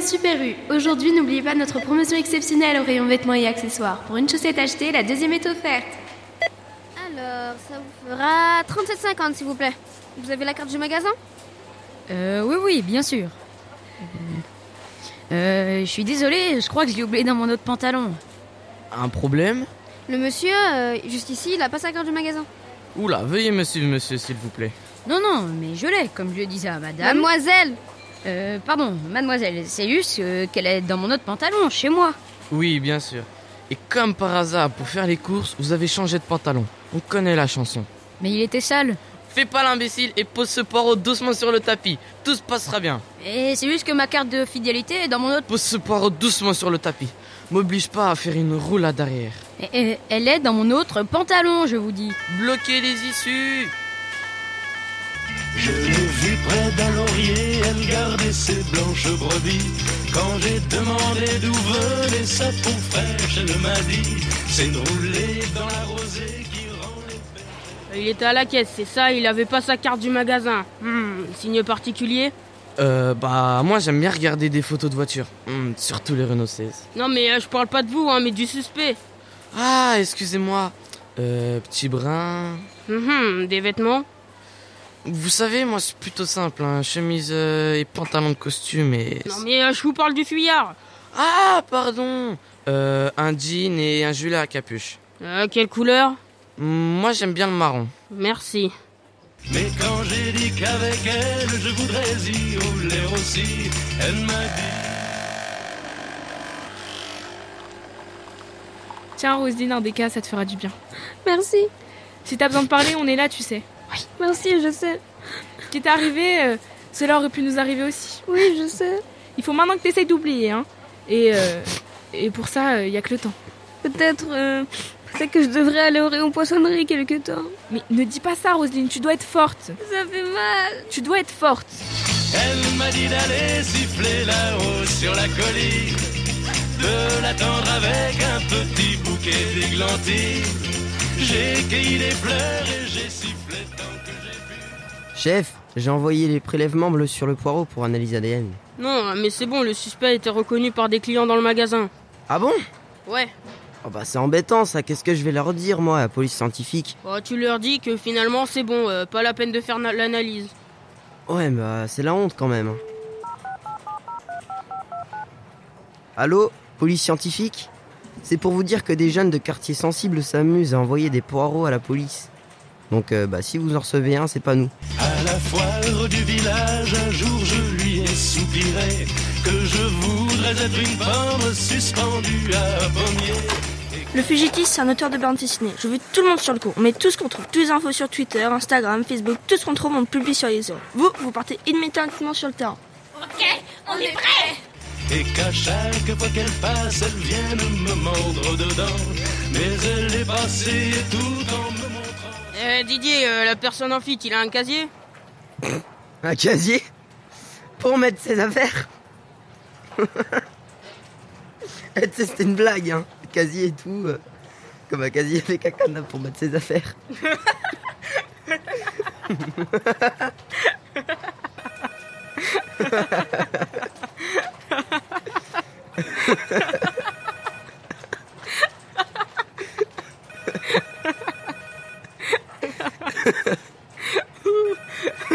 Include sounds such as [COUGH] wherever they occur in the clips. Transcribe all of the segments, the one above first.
Super U, aujourd'hui n'oubliez pas notre promotion exceptionnelle au rayon vêtements et accessoires. Pour une chaussette achetée, la deuxième est offerte. Alors, ça vous fera 37,50 s'il vous plaît. Vous avez la carte du magasin? Euh, oui, oui, bien sûr. Euh, je suis désolée, je crois que je l'ai oublié dans mon autre pantalon. Un problème? Le monsieur, euh, juste ici, il a pas sa carte du magasin. Oula, veuillez me suivre, monsieur, s'il vous plaît. Non, non, mais je l'ai, comme je le disais à madame. Mademoiselle Euh, pardon, mademoiselle, c'est juste euh, qu'elle est dans mon autre pantalon, chez moi. Oui, bien sûr. Et comme par hasard, pour faire les courses, vous avez changé de pantalon. On connaît la chanson. Mais il était sale. Fais pas l'imbécile et pose ce poireau doucement sur le tapis. Tout se passera bien. Et c'est juste que ma carte de fidélité est dans mon autre... Pose ce poireau doucement sur le tapis. M'oblige pas à faire une roulade arrière. Et- et- Elle est dans mon autre pantalon, je vous dis. Bloquez les issues Je près d'un laurier, elle gardait ses blanches brebis. Quand j'ai demandé d'où venait sa peau fraîche, elle m'a dit C'est de rouler dans la rosée qui rend les Il était à la caisse, c'est ça, il avait pas sa carte du magasin. Hmm, signe particulier Euh, bah, moi j'aime bien regarder des photos de voitures. Hmm, surtout les Renault 16. Non mais euh, je parle pas de vous, hein, mais du suspect. Ah, excusez-moi. Euh, petit brin. Mhm, des vêtements Vous savez, moi c'est plutôt simple. Hein. Chemise euh, et pantalon de costume et. Non mais euh, je vous parle du fuyard. Ah, pardon euh, Un jean et un gilet à capuche. Euh, quelle couleur? Moi j'aime bien le marron. Merci. Mais quand j'ai dit qu'avec elle je voudrais y rouler aussi, elle m'a dit Tiens, Roselyne, un des cas, ça te fera du bien. Merci. Si t'as besoin de parler, on est là, tu sais. Merci, je sais. Ce qui t'est arrivé, euh, cela aurait pu nous arriver aussi. Oui, je sais. Il faut maintenant que t'essayes d'oublier, hein. Et, euh, et pour ça, il y a que le temps. Peut-être euh, peut-être que je devrais aller au rayon poissonnerie quelque temps. Mais ne dis pas ça, Roselyne, tu dois être forte. Ça fait mal. Tu dois être forte. Elle m'a dit d'aller siffler là-haut sur la colline, de l'attendre avec un petit bouquet d'églantines. J'ai cueilli des fleurs et j'ai sifflé Chef, j'ai envoyé les prélèvements bleus sur le poireau pour analyse ADN. Non, mais c'est bon, le suspect était reconnu par des clients dans le magasin. Ah bon? Ouais. Oh bah c'est embêtant ça, qu'est-ce que je vais leur dire moi, à la police scientifique? Bon, tu leur dis que finalement c'est bon, euh, pas la peine de faire na- l'analyse. Ouais bah c'est la honte quand même. hein. Allô? Police scientifique? C'est pour vous dire que des jeunes de quartiers sensibles s'amusent à envoyer des poireaux à la police. Donc euh, bah si vous en recevez un, c'est pas nous. À la foire du village, un jour je lui ai soupiré que je voudrais être une pomme suspendue à un pommier. Le fugitif, c'est un auteur de bande dessinée. Je veux tout le monde sur le coup. On met tout ce qu'on trouve. Toutes les infos sur Twitter, Instagram, Facebook, tout ce qu'on trouve, on le publie sur les réseaux. Vous, vous partez immédiatement sur le terrain. Et qu'à chaque fois qu'elle passe, elle vient me mordre dedans. Mais elle est passée tout en me montrant. Euh, Didier, euh, la personne en fuite, il a un casier? Un casier Pour mettre ses affaires [LAUGHS] Eh, c'était une blague, hein. Casier et tout. euh, comme un casier avec un cadenas pour mettre ses affaires. [LAUGHS]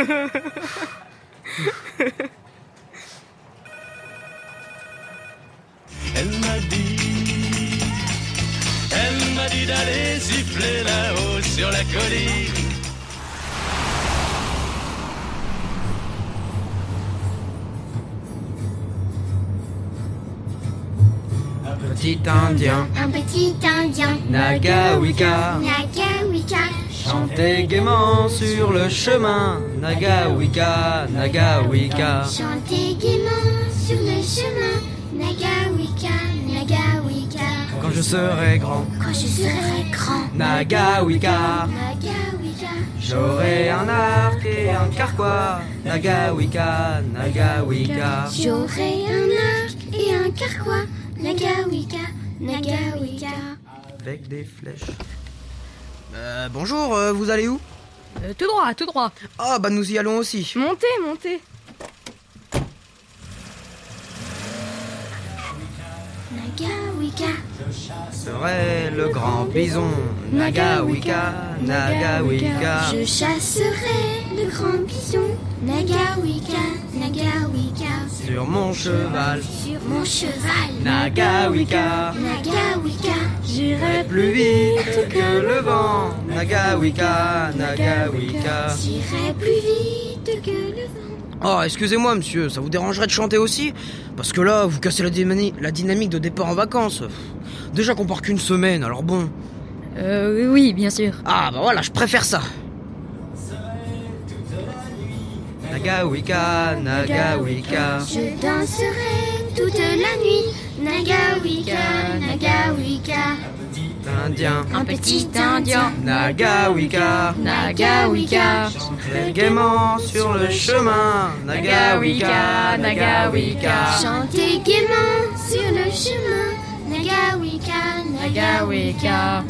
[LAUGHS] Elle m'a dit, elle m'a dit d'aller siffler là-haut sur la colline. Petit indien, Un petit indien, Nagawika, Nagawika, chantait gaiement sur le chemin. Nagawika, Nagawika. chantait gaiement sur le chemin. Nagawika, Nagawika, Quand je serai grand, quand je serai grand. Nagawika, Nagawika, j'aurai un arc et un carquois. Nagawika, Nagawika. j'aurai un arc et un carquois. Nagawika, Nagawika. Avec des flèches. Euh, bonjour, euh, vous allez où? Euh, tout droit, tout droit. Ah, bah nous y allons aussi. Montez, montez. Nagawika. Je chasserai le grand bison. Nagawika, Nagawika. Je chasserai le grand bison. Nagawika, Nagawika. Sur mon cheval. Sur mon cheval. Nagawika. Nagawika. J'irai Plus vite que le vent. Nagawika, Nagawika. J'irai plus vite que le vent. Oh, excusez-moi, monsieur, ça vous dérangerait de chanter aussi? Parce que là, vous cassez la, dynami- la dynamique de départ en vacances. Pff, Déjà qu'on part qu'une semaine, alors bon. Euh, oui, bien sûr. Ah, bah voilà, je préfère ça. Nagawika, Nagawika. Je danserai toute la nuit. Nagawika, Nagawika. Indien. Un petit indien. Nagawika. Nagawika. Très gaiement sur le chemin. Nagawika, Nagawika. Chantez gaiement sur le chemin. Nagawika, Nagawika.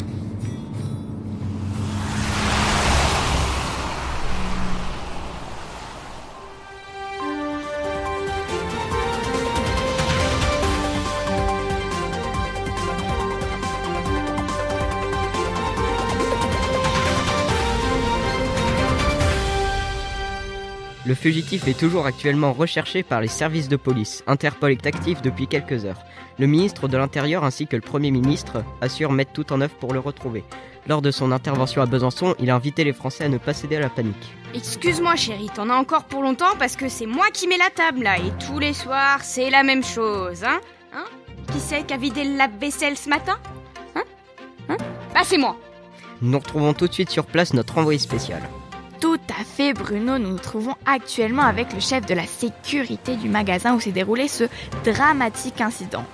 Le fugitif est toujours actuellement recherché par les services de police. Interpol est actif depuis quelques heures. Le ministre de l'Intérieur ainsi que le Premier ministre assurent mettre tout en œuvre pour le retrouver. Lors de son intervention à Besançon, il a invité les Français à ne pas céder à la panique. Excuse-moi chérie, t'en as encore pour longtemps parce que c'est moi qui mets la table là et tous les soirs c'est la même chose, hein Hein? Qui c'est qui a vidé le lave-vaisselle ce matin? Hein? Hein? Bah c'est moi Nous retrouvons tout de suite sur place notre envoyé spécial. Tout à fait, Bruno. Nous nous trouvons actuellement avec le chef de la sécurité du magasin où s'est déroulé ce dramatique incident.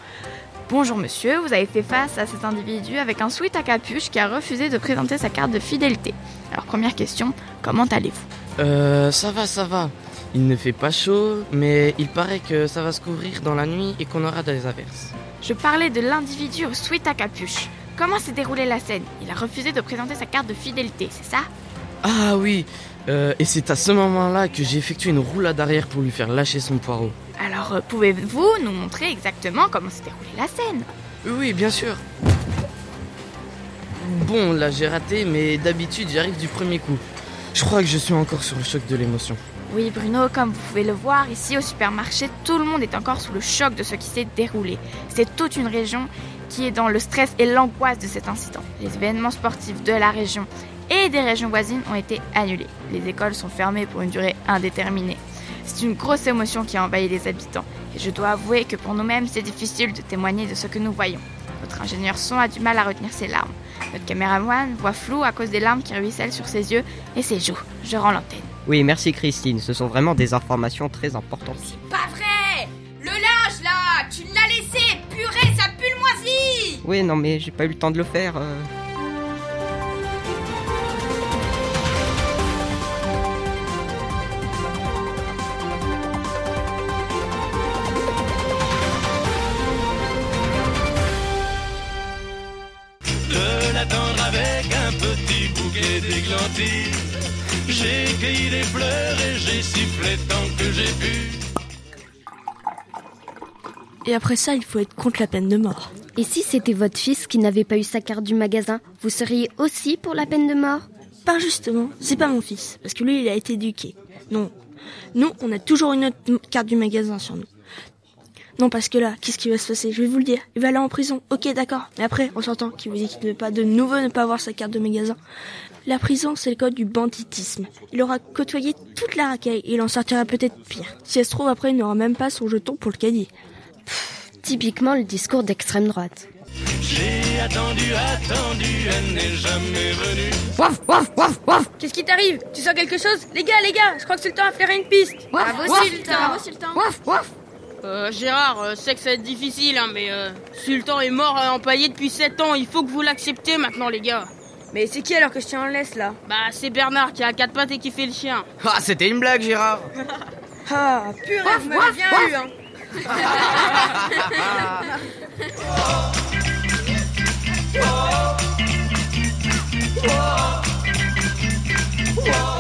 Bonjour monsieur, vous avez fait face à cet individu avec un sweat à capuche qui a refusé de présenter sa carte de fidélité. Alors première question, comment allez-vous? Euh, ça va, ça va. Il ne fait pas chaud, mais il paraît que ça va se couvrir dans la nuit et qu'on aura des averses. Je parlais de l'individu au sweat à capuche. Comment s'est déroulée la scène? Il a refusé de présenter sa carte de fidélité, c'est ça? Ah oui, euh, et c'est à ce moment-là que j'ai effectué une roulade arrière pour lui faire lâcher son poireau. Alors euh, pouvez-vous nous montrer exactement comment s'est déroulée la scène? Oui, bien sûr. Bon, là j'ai raté, mais d'habitude j'arrive du premier coup. Je crois que je suis encore sur le choc de l'émotion. Oui, Bruno, comme vous pouvez le voir, ici au supermarché, tout le monde est encore sous le choc de ce qui s'est déroulé. C'est toute une région qui est dans le stress et l'angoisse de cet incident. Les événements sportifs de la région et des régions voisines ont été annulés. Les écoles sont fermées pour une durée indéterminée. C'est une grosse émotion qui a envahi les habitants. Et je dois avouer que pour nous-mêmes, c'est difficile de témoigner de ce que nous voyons. Notre ingénieur son a du mal à retenir ses larmes. Notre caméraman voit flou à cause des larmes qui ruissellent sur ses yeux et ses joues. Je rends l'antenne. Oui, merci Christine, ce sont vraiment des informations très importantes. Pas vrai Le linge là Tu l'as laissé Purée, ça pue le moisi Oui, non mais j'ai pas eu le temps de le faire. euh. J'ai cueilli des fleurs et j'ai sifflé tant que j'ai pu. Et après ça, il faut être contre la peine de mort. Et si c'était votre fils qui n'avait pas eu sa carte du magasin, vous seriez aussi pour la peine de mort? Pas justement, c'est pas mon fils, parce que lui, il a été éduqué. Non. Nous, on a toujours une autre carte du magasin sur nous. Non, parce que là, qu'est-ce qui va se passer? Je vais vous le dire. Il va aller en prison. Ok, d'accord. Mais après, on s'entend qu'il vous dit qu'il ne veut pas de nouveau ne pas avoir sa carte de magasin. La prison, c'est le code du banditisme. Il aura côtoyé toute la racaille et il en sortira peut-être pire. Si elle se trouve, après, il n'aura même pas son jeton pour le caddie. Typiquement le discours d'extrême droite. J'ai attendu, attendu, elle n'est jamais venue. Waf, waf, waf, waf Qu'est-ce qui t'arrive? Tu sens quelque chose? Les gars, les gars, je crois que c'est le temps à faire une piste Waf, Bravo, waf, Sultan bravo, Sultan. Waf, waf Euh, Gérard, euh, je sais que ça va être difficile, hein, mais euh, Sultan est mort euh, empaillé depuis 7 ans, il faut que vous l'acceptiez maintenant, les gars. Mais c'est qui alors que je tiens en laisse là? Bah, c'est Bernard qui a quatre pattes et qui fait le chien. [LAUGHS] Ah, c'était une blague, Gérard. [LAUGHS] Ah, purée, Waf, vous m'avez bien eu, hein [LAUGHS]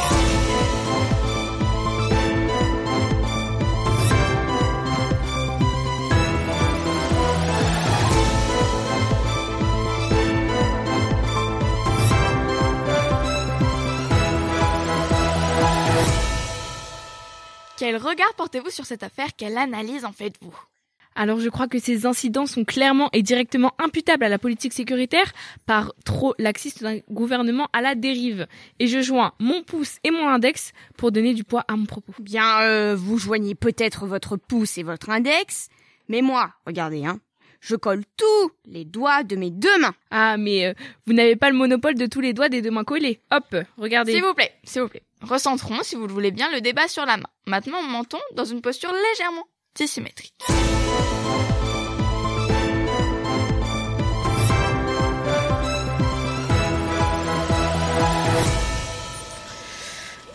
Quel regard portez-vous sur cette affaire? Quelle analyse en faites-vous? Alors je crois que ces incidents sont clairement et directement imputables à la politique sécuritaire par trop laxiste d'un gouvernement à la dérive. Et je joins mon pouce et mon index pour donner du poids à mon propos. Bien, euh, vous joignez peut-être votre pouce et votre index, mais moi, regardez, hein, je colle tous les doigts de mes deux mains. Ah, mais euh, vous n'avez pas le monopole de tous les doigts des deux mains collés. Hop, regardez. S'il vous plaît, s'il vous plaît. Recentrons, si vous le voulez bien, le débat sur la main. Maintenant, mentons dans une posture légèrement dissymétrique.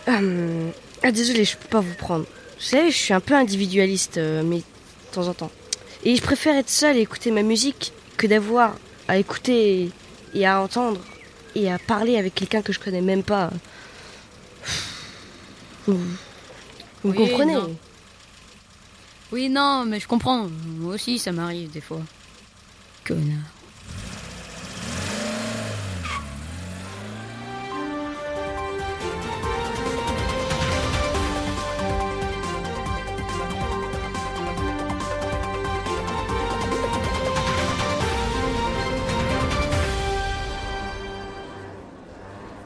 Euh, ah désolé, je peux pas vous prendre. Vous savez, je suis un peu individualiste, euh, mais de temps en temps. Et je préfère être seul et écouter ma musique que d'avoir à écouter et à entendre et à parler avec quelqu'un que je connais même pas. Vous, vous Oui, comprenez non. Oui, non, mais je comprends. Moi aussi, ça m'arrive des fois. Connard.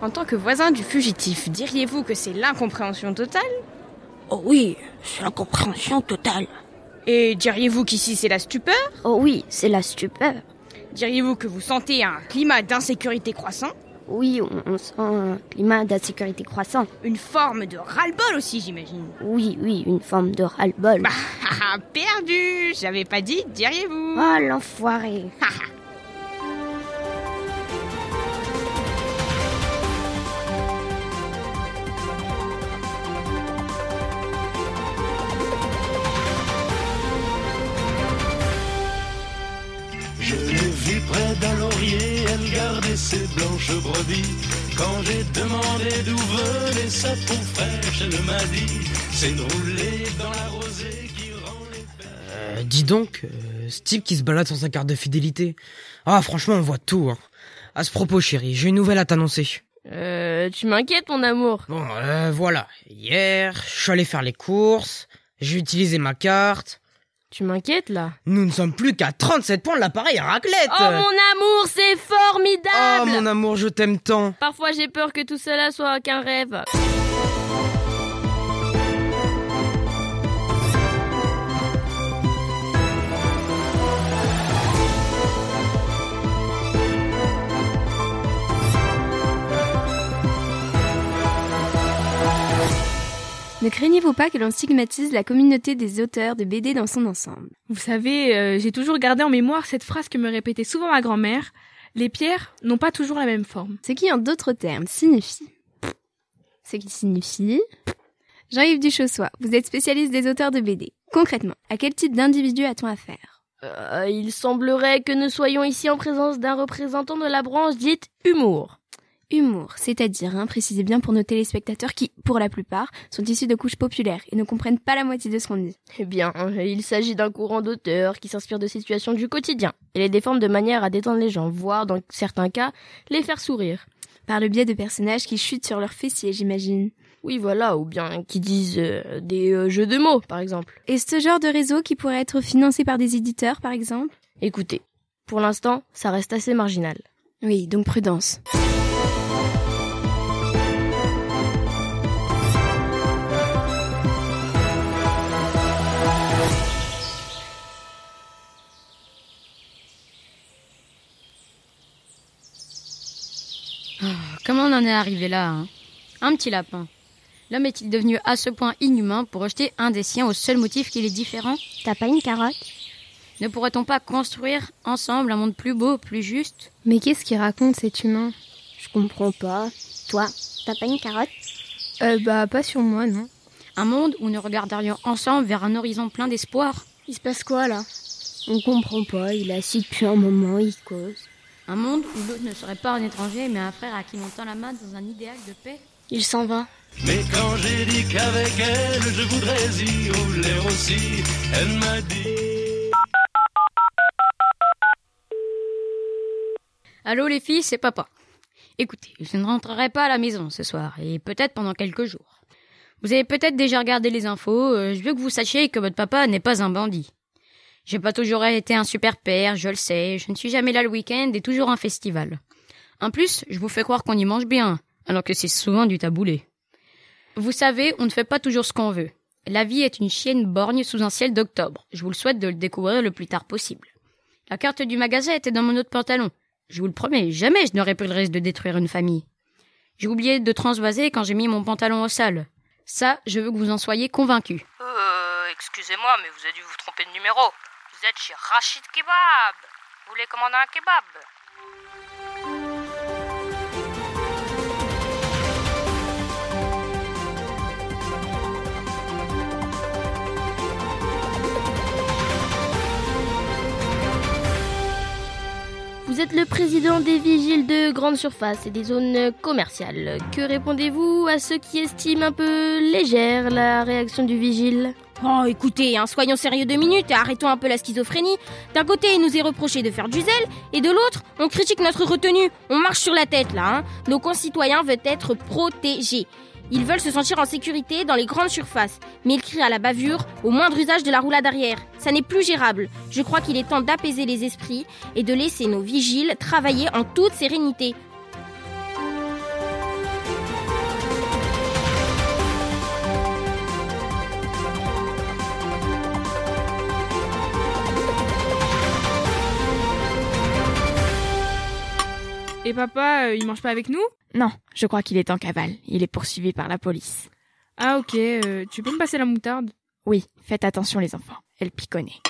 En tant que voisin du fugitif, diriez-vous que c'est l'incompréhension totale? Oh oui, c'est l'incompréhension totale. Et diriez-vous qu'ici c'est la stupeur? Oh oui, c'est la stupeur. Diriez-vous que vous sentez un climat d'insécurité croissant? Oui, on, on sent un climat d'insécurité croissant. Une forme de ras-le-bol aussi, j'imagine. Oui, oui, une forme de ras-le-bol. [LAUGHS] Bah, [LAUGHS] perdu J'avais pas dit, diriez-vous? Oh l'enfoiré [LAUGHS] gardait ses blanches brebis. Quand j'ai demandé d'où venait sa peau fraîche, elle m'a dit C'est de rouler dans la rosée qui rend les Euh, dis donc, euh, ce type qui se balade sans sa carte de fidélité. Ah, franchement, on voit tout. Hein. À ce propos, chérie, j'ai une nouvelle à t'annoncer. Euh, tu m'inquiètes, mon amour. Bon, euh, voilà. Hier, je suis allé faire les courses, j'ai utilisé ma carte. Tu m'inquiètes, là. Nous ne sommes plus qu'à 37 points de l'appareil à raclette. Oh, mon amour, c'est formidable. Oh, mon amour, je t'aime tant. Parfois, j'ai peur que tout cela soit qu'un rêve. Ne craignez-vous pas que l'on stigmatise la communauté des auteurs de BD dans son ensemble? Vous savez, euh, j'ai toujours gardé en mémoire cette phrase que me répétait souvent ma grand-mère. Les pierres n'ont pas toujours la même forme. Ce qui, en d'autres termes, signifie... Ce qui signifie... Jean-Yves Duchossois, vous êtes spécialiste des auteurs de BD. Concrètement, à quel type d'individu a-t-on affaire? Euh, il semblerait que nous soyons ici en présence d'un représentant de la branche dite humour. Humour, c'est-à-dire, hein, précisez bien pour nos téléspectateurs qui, pour la plupart, sont issus de couches populaires et ne comprennent pas la moitié de ce qu'on dit. Eh bien, il s'agit d'un courant d'auteurs qui s'inspire de situations du quotidien et les déforme de manière à détendre les gens, voire, dans certains cas, les faire sourire. Par le biais de personnages qui chutent sur leurs fessiers, j'imagine. Oui, voilà, ou bien qui disent euh, des euh, jeux de mots, par exemple. Et ce genre de réseau qui pourrait être financé par des éditeurs, par exemple? Écoutez, pour l'instant, ça reste assez marginal. Oui, donc prudence. Comment on en est arrivé là hein? Un petit lapin. L'homme est-il devenu à ce point inhumain pour rejeter un des siens au seul motif qu'il est différent? T'as pas une carotte? Ne pourrait-on pas construire ensemble un monde plus beau, plus juste? Mais qu'est-ce qu'il raconte cet humain? Je comprends pas. Toi, t'as pas une carotte? Euh, bah, pas sur moi, non. Un monde où nous regarderions ensemble vers un horizon plein d'espoir? Il se passe quoi là? On comprend pas, il est assis depuis un moment, il cause. Un monde où l'autre ne serait pas un étranger, mais un frère à qui l'on tend la main dans un idéal de paix Il s'en va. Mais quand j'ai dit qu'avec elle je voudrais y rouler aussi, elle m'a dit. Allô les filles, c'est papa. Écoutez, je ne rentrerai pas à la maison ce soir, et peut-être pendant quelques jours. Vous avez peut-être déjà regardé les infos, euh, je veux que vous sachiez que votre papa n'est pas un bandit. J'ai pas toujours été un super père, je le sais, je ne suis jamais là le week-end et toujours un festival. En plus, je vous fais croire qu'on y mange bien, alors que c'est souvent du taboulé. Vous savez, on ne fait pas toujours ce qu'on veut. La vie est une chienne borgne sous un ciel d'octobre. Je vous le souhaite de le découvrir le plus tard possible. La carte du magasin était dans mon autre pantalon. Je vous le promets, jamais je n'aurais pris le risque de détruire une famille. J'ai oublié de transvaser quand j'ai mis mon pantalon au sol. Ça, je veux que vous en soyez convaincus. Euh, excusez-moi, mais vous avez dû vous tromper de numéro. Vous êtes chez Rachid Kebab. Vous voulez commander un kebab? Vous êtes le président des vigiles de grande surface et des zones commerciales. Que répondez-vous à ceux qui estiment un peu légère la réaction du vigile? Oh, écoutez, hein, soyons sérieux deux minutes et arrêtons un peu la schizophrénie. D'un côté, il nous est reproché de faire du zèle, et de l'autre, on critique notre retenue. On marche sur la tête, là. Hein. Nos concitoyens veulent être protégés. Ils veulent se sentir en sécurité dans les grandes surfaces, mais ils crient à la bavure au moindre usage de la roulade arrière. Ça n'est plus gérable. Je crois qu'il est temps d'apaiser les esprits et de laisser nos vigiles travailler en toute sérénité. Et papa, euh, il mange pas avec nous? Non, je crois qu'il est en cavale. Il est poursuivi par la police. Ah ok, euh, tu peux me passer la moutarde? Oui, faites attention les enfants. Elle piconnait.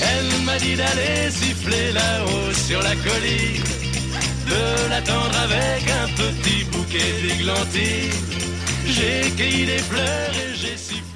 Elle m'a dit d'aller siffler là-haut sur la colline, de l'attendre avec un petit bouquet d'églantines. J'ai cueilli des fleurs et j'ai sifflé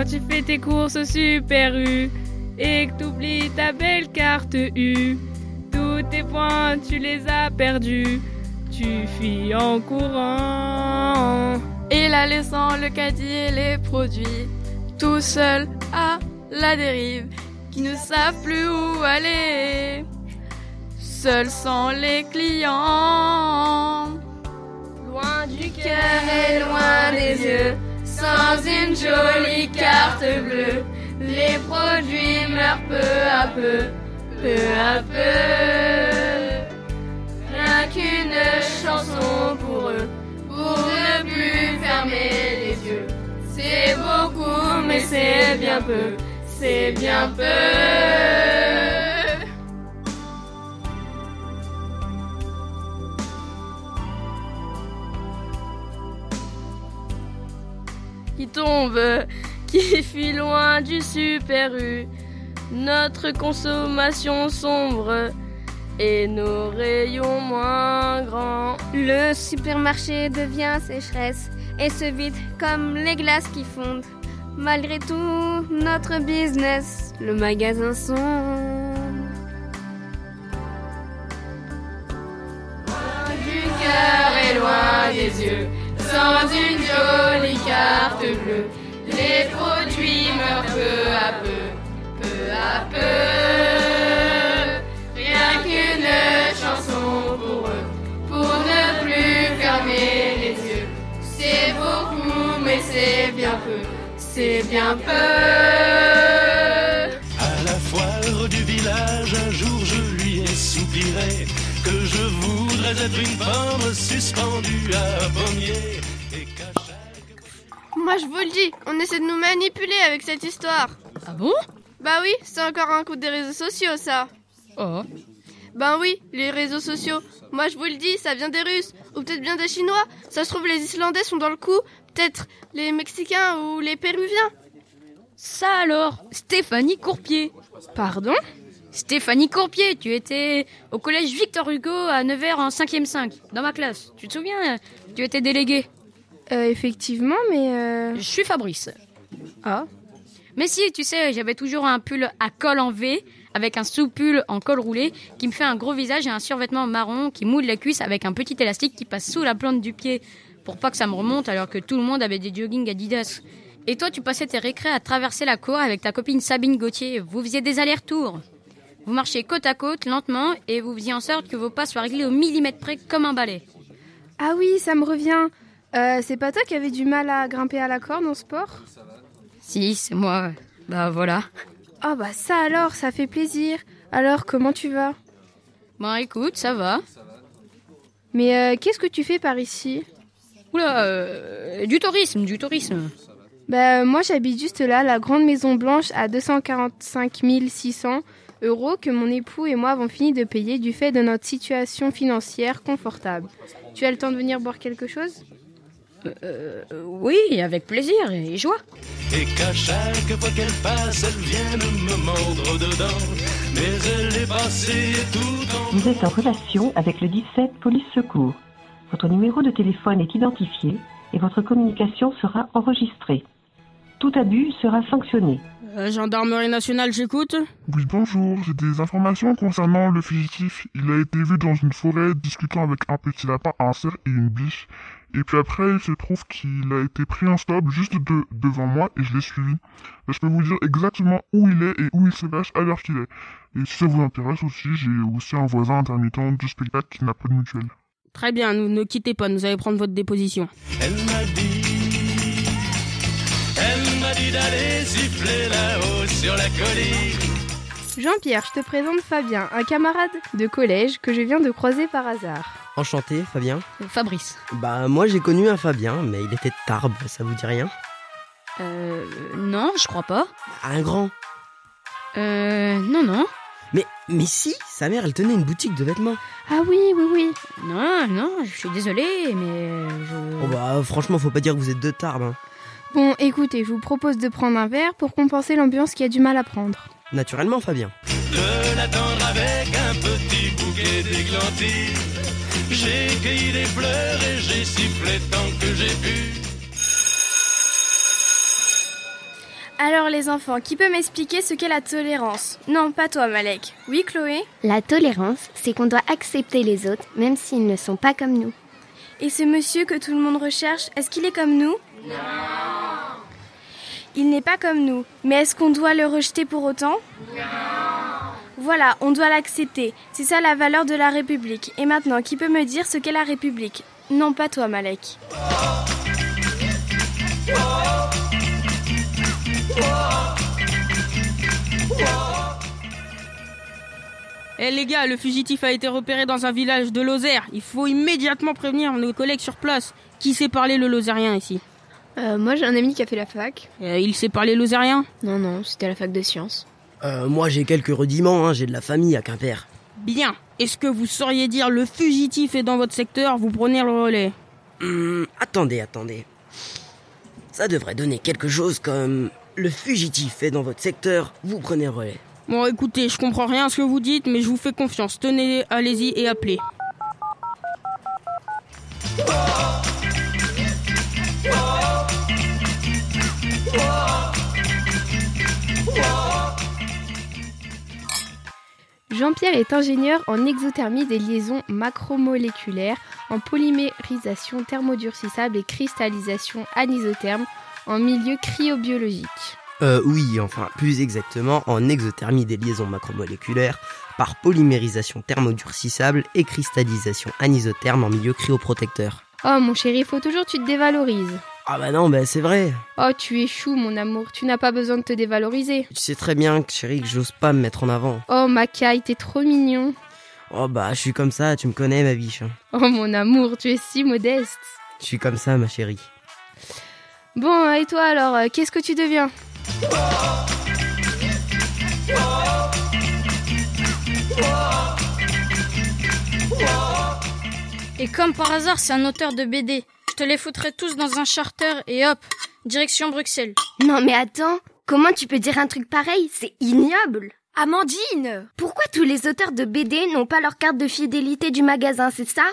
Quand tu fais tes courses Super U et que t'oublies ta belle carte U, tous tes points tu les as perdus, tu fuis en courant. Et là laissant le caddie et les produits, tout seul à la dérive, qui ne savent plus où aller, seuls sans les clients. Sans une jolie carte bleue, les produits meurent peu à peu, peu à peu. Rien qu'une chanson pour eux, pour ne plus fermer les yeux. C'est beaucoup, mais c'est bien peu, c'est bien peu. Tombe, qui fuit loin du super U. Notre consommation sombre et nos rayons moins grands. Le supermarché devient sécheresse et se vide comme les glaces qui fondent. Malgré tout, notre business, le magasin sombre. du cœur et loin des yeux, sans une jolie carte bleue. Les produits meurent peu à peu, peu à peu. Rien qu'une chanson pour eux, pour ne plus fermer les yeux. C'est beaucoup, mais c'est bien peu, c'est bien peu. À la foire du village, un jour je lui ai soupiré être une pomme suspendue à un pommier. Et qu'à Moi je vous le dis, on essaie de nous manipuler avec cette histoire. Ah bon? Bah oui, c'est encore un coup des réseaux sociaux ça. Oh. Ben oui, les réseaux sociaux. Moi je vous le dis, ça vient des Russes, ou peut-être bien des Chinois. Ça se trouve les Islandais sont dans le coup, peut-être les Mexicains ou les Péruviens. Ça alors, Stéphanie Courpier. Pardon? Stéphanie Courpier, tu étais au collège Victor Hugo à Nevers en 5e 5, dans ma classe. Tu te souviens Tu étais déléguée. Euh, effectivement, mais... Euh... Je suis Fabrice. Ah Mais si, tu sais, j'avais toujours un pull à col en V avec un sous-pull en col roulé qui me fait un gros visage et un survêtement marron qui moule la cuisse avec un petit élastique qui passe sous la plante du pied pour pas que ça me remonte alors que tout le monde avait des jogging Adidas. Et toi, tu passais tes récrés à traverser la cour avec ta copine Sabine Gauthier. Vous faisiez des allers-retours. Vous marchiez côte à côte, lentement, et vous faisiez en sorte que vos pas soient réglés au millimètre près comme un balai. Ah oui, ça me revient. Euh, c'est pas toi qui avais du mal à grimper à la corde en sport? Si, c'est moi. Bah voilà. Ah bah ça alors, ça fait plaisir. Alors, comment tu vas? Bah écoute, ça va. Mais euh, qu'est-ce que tu fais par ici? Oula, euh, du tourisme, du tourisme. Bah moi j'habite juste là, la grande maison blanche à 245 600 euros que mon époux et moi avons fini de payer du fait de notre situation financière confortable. Tu as le temps de venir boire quelque chose? Euh, Oui, avec plaisir et joie. Et qu'à chaque fois qu'elle passe, elle vient de me mordre dedans. Mais elle est passée tout en... Vous êtes en relation avec le 17 Police Secours. Votre numéro de téléphone est identifié et votre communication sera enregistrée. Tout abus sera sanctionné. Euh, gendarmerie nationale, j'écoute. Oui, bonjour. J'ai des informations concernant le fugitif. Il a été vu dans une forêt discutant avec un petit lapin, un cerf et une biche. Et puis après, il se trouve qu'il a été pris en stop juste de, devant moi et je l'ai suivi. je peux vous dire exactement où il est et où il se cache à l'heure qu'il est. Et si ça vous intéresse aussi, j'ai aussi un voisin intermittent du spectacle qui n'a pas de mutuelle. Très bien, nous, ne quittez pas, nous allons prendre votre déposition. Elle m'a dit, d'aller siffler là-haut sur la colline. Jean-Pierre, je te présente Fabien, un camarade de collège que je viens de croiser par hasard. Enchanté, Fabien. Fabrice. Bah moi j'ai connu un Fabien, mais il était de Tarbes, ça vous dit rien? Euh... Non, je crois pas. Un grand. Euh... Non, non. Mais, mais si, sa mère elle tenait une boutique de vêtements. Ah oui, oui, oui. Non, non, je suis désolée, mais je... Oh bah franchement faut pas dire que vous êtes de Tarbes. Hein. Bon, écoutez, je vous propose de prendre un verre pour compenser l'ambiance qui a du mal à prendre. Naturellement, Fabien. De l'attendre avec un petit bouquet d'églantines. J'ai cueilli des fleurs et j'ai sifflé tant que j'ai pu. Alors les enfants, qui peut m'expliquer ce qu'est la tolérance? Non, pas toi Malek. Oui Chloé? La tolérance, c'est qu'on doit accepter les autres, même s'ils ne sont pas comme nous. Et ce monsieur que tout le monde recherche, est-ce qu'il est comme nous? Non. Il n'est pas comme nous, mais est-ce qu'on doit le rejeter pour autant? Non. Voilà, on doit l'accepter. C'est ça la valeur de la République. Et maintenant, qui peut me dire ce qu'est la République? Non, pas toi Malek. Eh les gars, le fugitif a été repéré dans un village de Lozère. Il faut immédiatement prévenir nos collègues sur place. Qui sait parler le lozérien ici euh, Moi j'ai un ami qui a fait la fac. Euh, il sait parler lozérien Non, non, c'était à la fac de sciences. Euh, moi j'ai quelques rudiments, hein, j'ai de la famille à Quimper. Bien. Est-ce que vous sauriez dire le fugitif est dans votre secteur, vous prenez le relais Hum, attendez, attendez. Ça devrait donner quelque chose comme le fugitif est dans votre secteur, vous prenez le relais. Bon, écoutez, je comprends rien à ce que vous dites, mais je vous fais confiance. Tenez, allez-y et appelez. Jean-Pierre est ingénieur en exothermie des liaisons macromoléculaires, en polymérisation thermodurcissable et cristallisation anisotherme en milieu cryobiologique. Euh, oui, enfin, plus exactement en exothermie des liaisons macromoléculaires par polymérisation thermodurcissable et cristallisation anisotherme en milieu cryoprotecteur. Oh mon chéri, faut toujours que tu te dévalorises. Ah bah non, bah c'est vrai. Oh, tu es chou, mon amour, tu n'as pas besoin de te dévaloriser. Tu sais très bien, chérie, que j'ose pas me mettre en avant. Oh, Macaille, t'es trop mignon. Oh bah, je suis comme ça, tu me connais, ma biche. Oh mon amour, tu es si modeste. Je suis comme ça, ma chérie. Bon, et toi alors, euh, qu'est-ce que tu deviens? Et comme par hasard, c'est un auteur de BD. Je te les foutrais tous dans un charter et hop, direction Bruxelles. Non mais attends, comment tu peux dire un truc pareil? C'est ignoble Amandine Pourquoi tous les auteurs de BD n'ont pas leur carte de fidélité du magasin, c'est ça?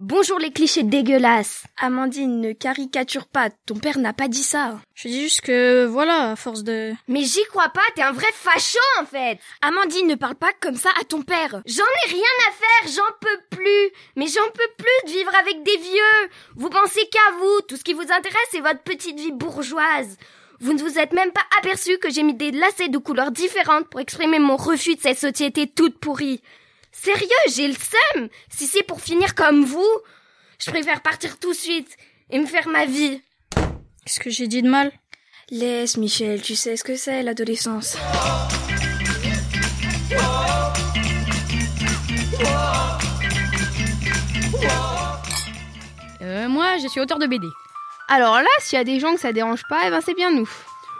Bonjour les clichés dégueulasses. Amandine, ne caricature pas. Ton père n'a pas dit ça. Je dis juste que, voilà, à force de... Mais j'y crois pas, t'es un vrai facho en fait. Amandine, ne parle pas comme ça à ton père. J'en ai rien à faire, j'en peux plus. Mais j'en peux plus de vivre avec des vieux. Vous pensez qu'à vous. Tout ce qui vous intéresse, c'est votre petite vie bourgeoise. Vous ne vous êtes même pas aperçu que j'ai mis des lacets de couleurs différentes pour exprimer mon refus de cette société toute pourrie. Sérieux, j'ai le seum. Si c'est pour finir comme vous, je préfère partir tout de suite et me faire ma vie. Qu'est-ce que j'ai dit de mal? Laisse, Michel, tu sais ce que c'est l'adolescence. Euh, moi, je suis auteur de BD. Alors là, s'il y a des gens que ça dérange pas, eh ben c'est bien nous.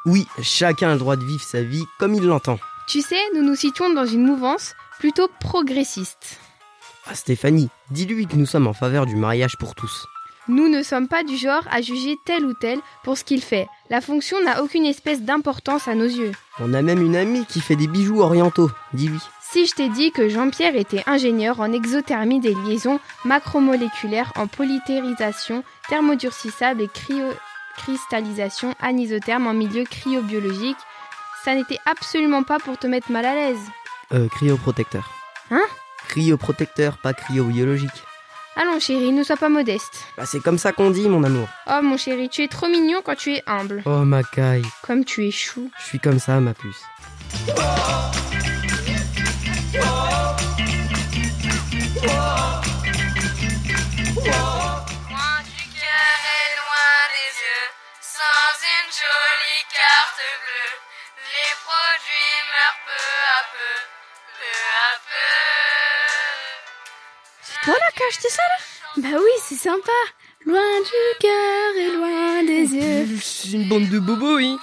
Oui, chacun a le droit de vivre sa vie comme il l'entend. Tu sais, nous nous situons dans une mouvance plutôt progressiste. Ah, Stéphanie, dis-lui que nous sommes en faveur du mariage pour tous. Nous ne sommes pas du genre à juger tel ou tel pour ce qu'il fait. La fonction n'a aucune espèce d'importance à nos yeux. On a même une amie qui fait des bijoux orientaux, dis-lui. Si je t'ai dit que Jean-Pierre était ingénieur en exothermie des liaisons macromoléculaires en polytérisation, thermodurcissable et cryocristallisation anisotherme en milieu cryobiologique, ça n'était absolument pas pour te mettre mal à l'aise. Euh, cryoprotecteur. Hein? Cryoprotecteur, pas cryobiologique. Allons chérie, ne sois pas modeste. Bah c'est comme ça qu'on dit, mon amour. Oh mon chéri, tu es trop mignon quand tu es humble. Oh ma caille. Comme tu es chou. Je suis comme ça, ma puce. Loin du cœur et loin des yeux, sans une jolie carte bleue, les produits meurent peu C'est toi là qui as acheté ça là Bah oui, c'est sympa. Loin du cœur et loin des yeux. C'est une bande de bobos, oui.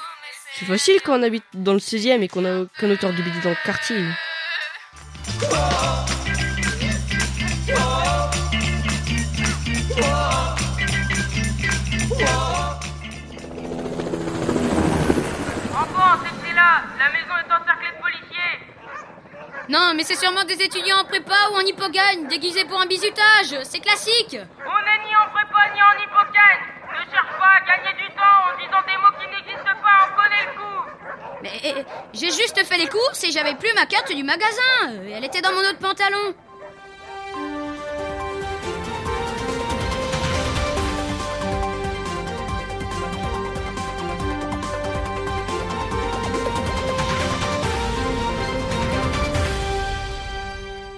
C'est facile quand on habite dans le 16e et qu'on a aucun auteur de BD dans le quartier. Non, mais c'est sûrement des étudiants en prépa ou en hippogagne, déguisés pour un bisutage. C'est classique. On n'est ni en prépa ni en hippocane Ne cherche pas à gagner du temps en disant des mots qui n'existent pas, on connaît le coup Mais eh, j'ai juste fait les courses et j'avais plus ma carte du magasin. Elle était dans mon autre pantalon.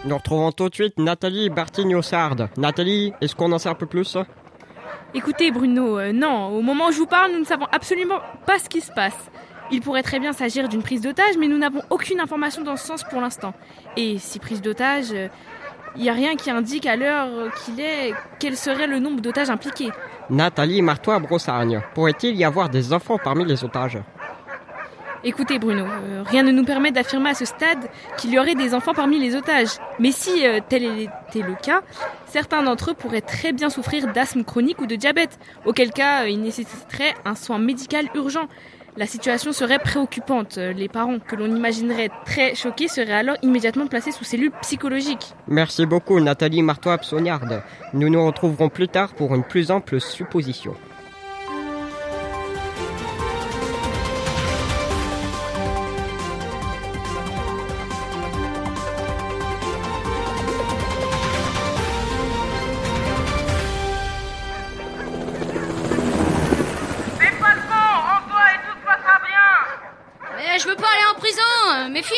Nous retrouvons tout de suite Nathalie Bartigno-Sarde. Nathalie, est-ce qu'on en sait un peu plus? Écoutez Bruno, euh, non, au moment où je vous parle, nous ne savons absolument pas ce qui se passe. Il pourrait très bien s'agir d'une prise d'otage, mais nous n'avons aucune information dans ce sens pour l'instant. Et si prise d'otage, il n'y a rien qui indique à l'heure qu'il est quel serait le nombre d'otages impliqués. Nathalie Martois-Brossagne, pourrait-il y avoir des enfants parmi les otages? Écoutez Bruno, euh, rien ne nous permet d'affirmer à ce stade qu'il y aurait des enfants parmi les otages. Mais si euh, tel était le cas, certains d'entre eux pourraient très bien souffrir d'asthme chronique ou de diabète, auquel cas euh, ils nécessiteraient un soin médical urgent. La situation serait préoccupante. Les parents, que l'on imaginerait très choqués, seraient alors immédiatement placés sous cellule psychologique. Merci beaucoup Nathalie Martois-Psoniarde. Nous nous retrouverons plus tard pour une plus ample supposition.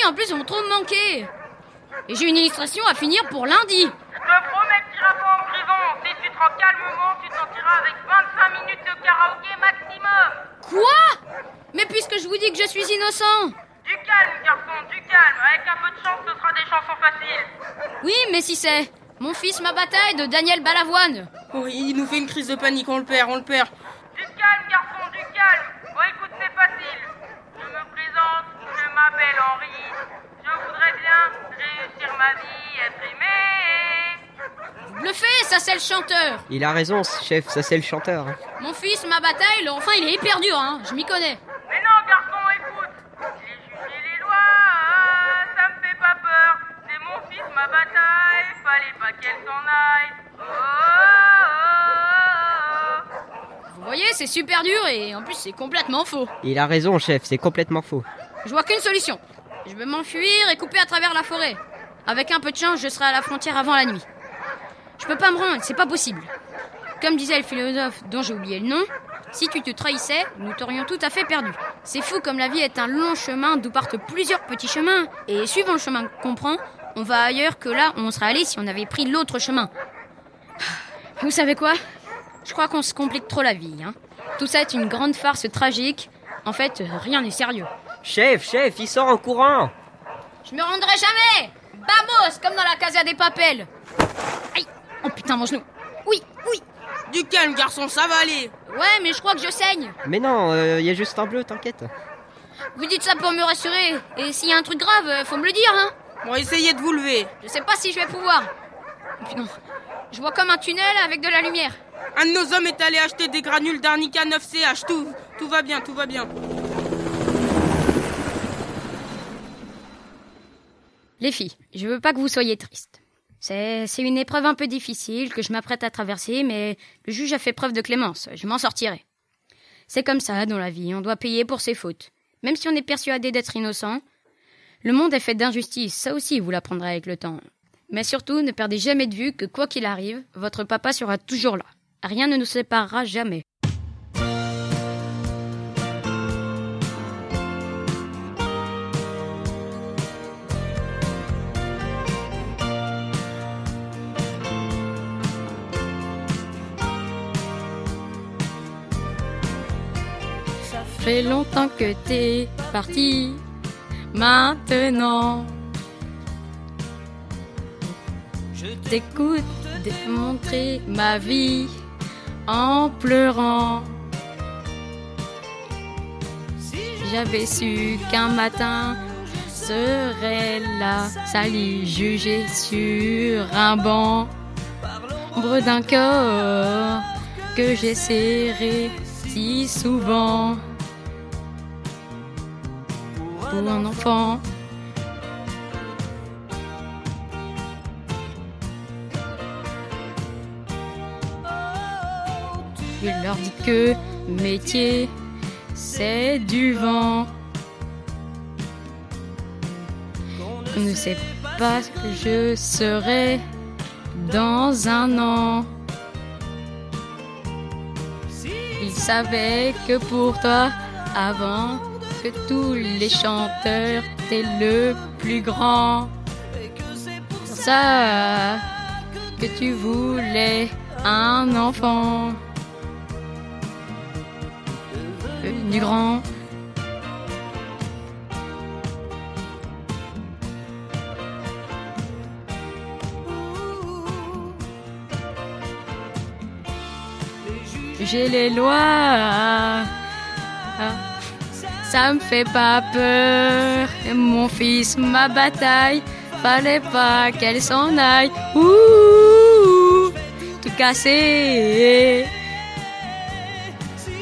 En plus vont trop me manquer. Et j'ai une illustration à finir pour lundi. Je te promets que t'iras pas en prison Si tu te rends calmement, tu t'en tireras avec 25 minutes de karaoké maximum Quoi? Mais puisque je vous dis que je suis innocent. Du calme, garçon, du calme Avec un peu de chance, ce sera des chansons faciles Oui, mais si c'est Mon fils, ma bataille de Daniel Balavoine. Oh, il nous fait une crise de panique, on le perd, on le perd. Du calme, garçon, du calme Bon, écoute, c'est facile. Je me présente, je m'appelle Henri. Je voudrais bien réussir ma vie, être aimé. Bluffé, ça c'est le chanteur. Il a raison, chef, ça c'est le chanteur. hein. Mon fils, ma bataille, le refrain il est hyper dur, hein. Je m'y connais. Mais non, garçon, écoute. Les juges et les lois, ça me fait pas peur. C'est mon fils, ma bataille. taille, fallait pas qu'elle s'en aille. Oh, oh, oh, Vous voyez, c'est super dur et en plus c'est complètement faux. Il a raison, chef, c'est complètement faux. Je vois qu'une solution. Je vais m'enfuir et couper à travers la forêt. Avec un peu de chance, je serai à la frontière avant la nuit. Je peux pas me rendre, c'est pas possible. Comme disait le philosophe dont j'ai oublié le nom, si tu te trahissais, nous t'aurions tout à fait perdu. C'est fou comme la vie est un long chemin d'où partent plusieurs petits chemins. Et suivant le chemin qu'on prend, on va ailleurs que là où on serait allé si on avait pris l'autre chemin. Vous savez quoi? Je crois qu'on se complique trop la vie. Hein. Tout ça est une grande farce tragique. En fait, rien n'est sérieux. Chef, chef, il sort en courant Je me rendrai jamais Vamos Comme dans la Casa des Papels Aïe Oh putain, mon genou Oui, oui Du calme, garçon, ça va aller Ouais, mais je crois que je saigne Mais non, il y a juste un bleu, t'inquiète. Vous dites ça pour me rassurer. Et s'il y a un truc grave, euh, faut me le dire, hein Bon, essayez de vous lever. Je sais pas si je vais pouvoir. Et puis non, je vois comme un tunnel avec de la lumière. Un de nos hommes est allé acheter des granules d'arnica 9CH. Tout, tout va bien, tout va bien. Les filles, je veux pas que vous soyez tristes. C'est, c'est une épreuve un peu difficile que je m'apprête à traverser, mais le juge a fait preuve de clémence. Je m'en sortirai. C'est comme ça dans la vie, on doit payer pour ses fautes. Même si on est persuadé d'être innocent, le monde est fait d'injustice, ça aussi vous l'apprendrez avec le temps. Mais surtout, ne perdez jamais de vue que quoi qu'il arrive, votre papa sera toujours là. Rien ne nous séparera jamais. Longtemps que t'es parti. Maintenant, je t'écoute démontrer ma vie en pleurant. J'avais su qu'un matin serait là, sali, jugé sur un banc, ombre d'un corps que j'ai serré si souvent pour un enfant. Il leur dit que métier, c'est du vent. On ne sait pas ce que je serai dans un an. Il savait que pour toi, avant que tous les chanteurs, t'es le plus grand. Ça que tu voulais un enfant du grand. J'ai les lois. Ça me fait pas peur. Mon fils, ma bataille. Fallait pas qu'elle s'en aille. Ouh, tout cassé.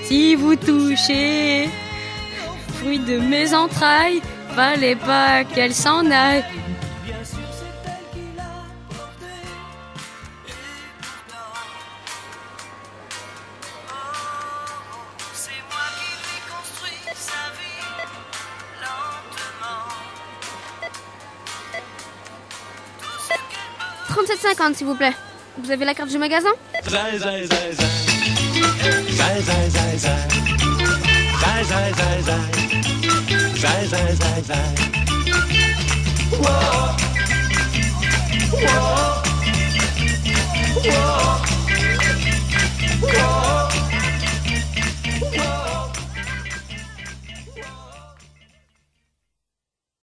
Si vous touchez, fruit de mes entrailles, fallait pas qu'elle s'en aille. « 50 s'il vous plaît. Vous avez la carte du magasin?